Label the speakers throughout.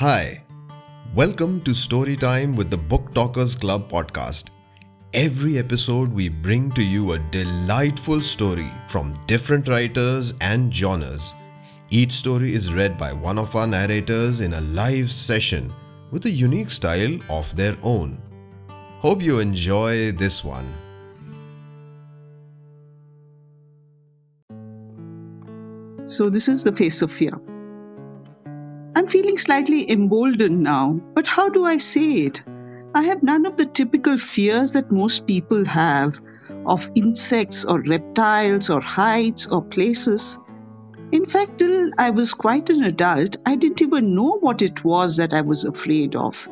Speaker 1: Hi, welcome to Storytime with the Book Talkers Club podcast. Every episode, we bring to you a delightful story from different writers and genres. Each story is read by one of our narrators in a live session with a unique style of their own. Hope you enjoy this one.
Speaker 2: So, this is the face of fear. I'm feeling slightly emboldened now, but how do I say it? I have none of the typical fears that most people have of insects or reptiles or heights or places. In fact, till I was quite an adult, I didn't even know what it was that I was afraid of.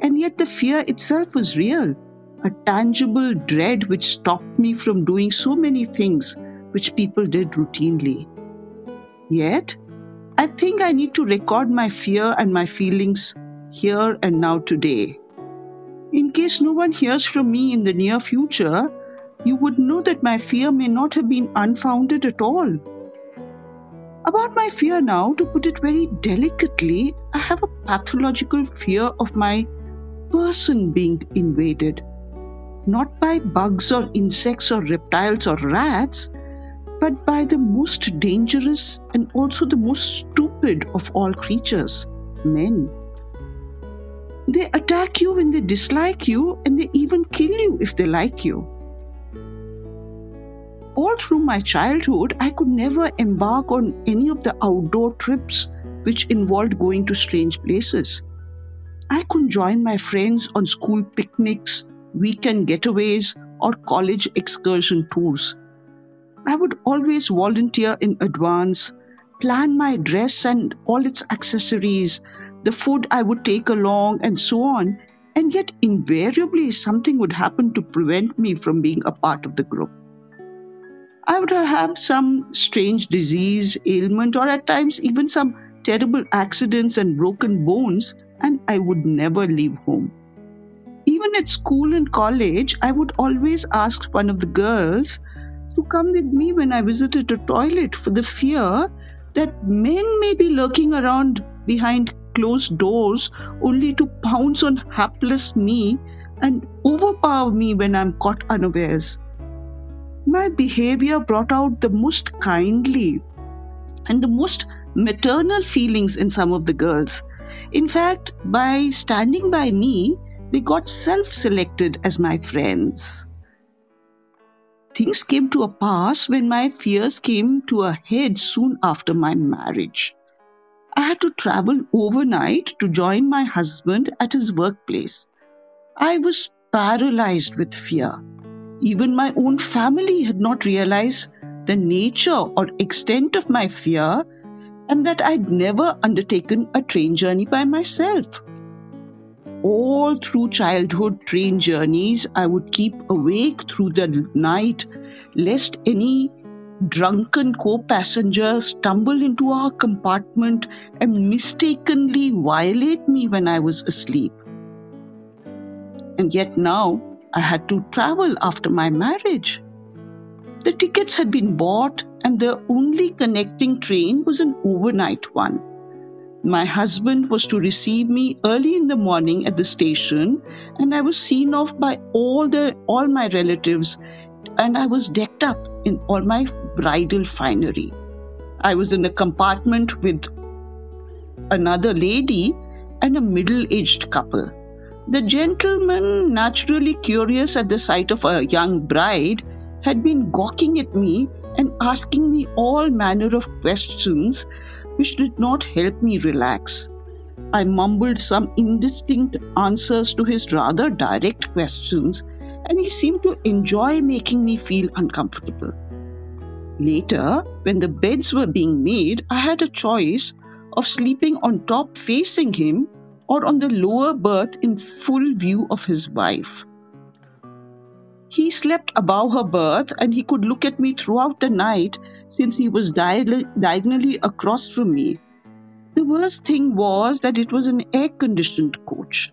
Speaker 2: And yet the fear itself was real, a tangible dread which stopped me from doing so many things which people did routinely. Yet, I think I need to record my fear and my feelings here and now today. In case no one hears from me in the near future, you would know that my fear may not have been unfounded at all. About my fear now, to put it very delicately, I have a pathological fear of my person being invaded. Not by bugs or insects or reptiles or rats, but by the most dangerous and also the most stupid of all creatures men. They attack you when they dislike you, and they even kill you if they like you. All through my childhood, I could never embark on any of the outdoor trips which involved going to strange places. I couldn't join my friends on school picnics, weekend getaways, or college excursion tours. I would always volunteer in advance, plan my dress and all its accessories, the food I would take along, and so on. And yet, invariably, something would happen to prevent me from being a part of the group. I would have some strange disease, ailment, or at times even some terrible accidents and broken bones, and I would never leave home. Even at school and college, I would always ask one of the girls to come with me when I visited a toilet for the fear that men may be lurking around behind closed doors only to pounce on hapless me and overpower me when I'm caught unawares. My behavior brought out the most kindly and the most maternal feelings in some of the girls. In fact, by standing by me, they got self selected as my friends. Things came to a pass when my fears came to a head soon after my marriage. I had to travel overnight to join my husband at his workplace. I was paralyzed with fear. Even my own family had not realized the nature or extent of my fear and that I'd never undertaken a train journey by myself. All through childhood train journeys, I would keep awake through the night lest any drunken co passenger stumble into our compartment and mistakenly violate me when I was asleep. And yet now I had to travel after my marriage. The tickets had been bought, and the only connecting train was an overnight one. My husband was to receive me early in the morning at the station, and I was seen off by all the all my relatives, and I was decked up in all my bridal finery. I was in a compartment with another lady and a middle-aged couple. The gentleman, naturally curious at the sight of a young bride, had been gawking at me and asking me all manner of questions which did not help me relax. I mumbled some indistinct answers to his rather direct questions, and he seemed to enjoy making me feel uncomfortable. Later, when the beds were being made, I had a choice of sleeping on top facing him or on the lower berth in full view of his wife. He slept above her berth and he could look at me throughout the night since he was diagonally across from me. The worst thing was that it was an air conditioned coach.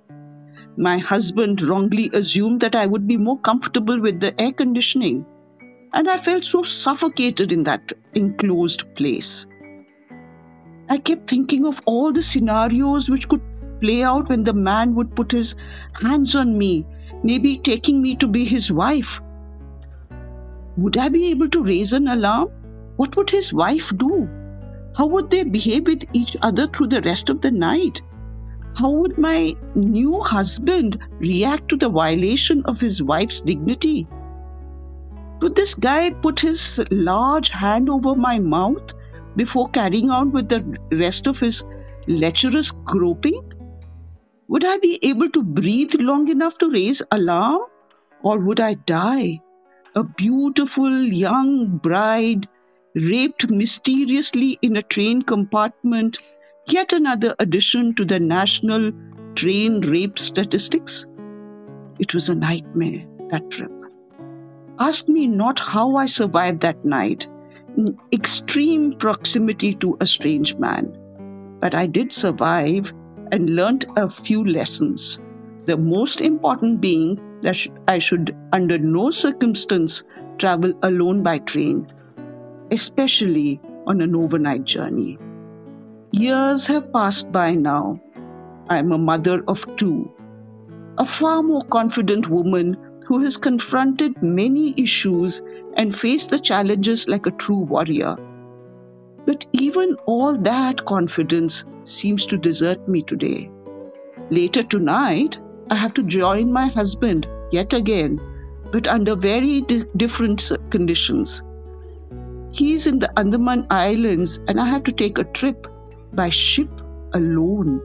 Speaker 2: My husband wrongly assumed that I would be more comfortable with the air conditioning, and I felt so suffocated in that enclosed place. I kept thinking of all the scenarios which could play out when the man would put his hands on me, maybe taking me to be his wife. Would I be able to raise an alarm? What would his wife do? How would they behave with each other through the rest of the night? How would my new husband react to the violation of his wife's dignity? Would this guy put his large hand over my mouth before carrying on with the rest of his lecherous groping? Would I be able to breathe long enough to raise alarm? Or would I die? A beautiful young bride raped mysteriously in a train compartment, yet another addition to the national train rape statistics? It was a nightmare, that trip. Ask me not how I survived that night in extreme proximity to a strange man. But I did survive and learnt a few lessons. The most important being that I should, under no circumstance, travel alone by train, especially on an overnight journey. Years have passed by now. I am a mother of two, a far more confident woman who has confronted many issues and faced the challenges like a true warrior. But even all that confidence seems to desert me today. Later tonight, I have to join my husband yet again, but under very di- different conditions. He's in the Andaman Islands, and I have to take a trip by ship alone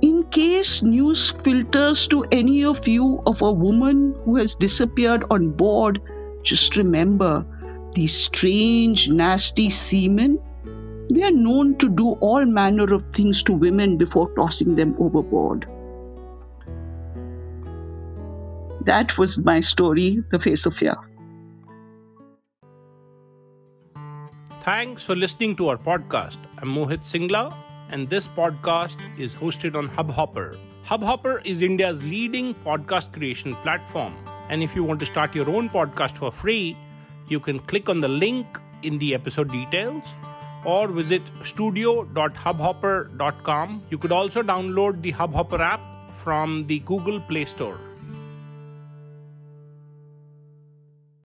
Speaker 2: in case news filters to any of you of a woman who has disappeared on board, just remember these strange, nasty seamen. They are known to do all manner of things to women before tossing them overboard. That was my story, The Face of Fear.
Speaker 3: Thanks for listening to our podcast. I'm Mohit Singla and this podcast is hosted on Hubhopper. Hubhopper is India's leading podcast creation platform. And if you want to start your own podcast for free, you can click on the link in the episode details or visit studio.hubhopper.com. You could also download the Hubhopper app from the Google Play Store.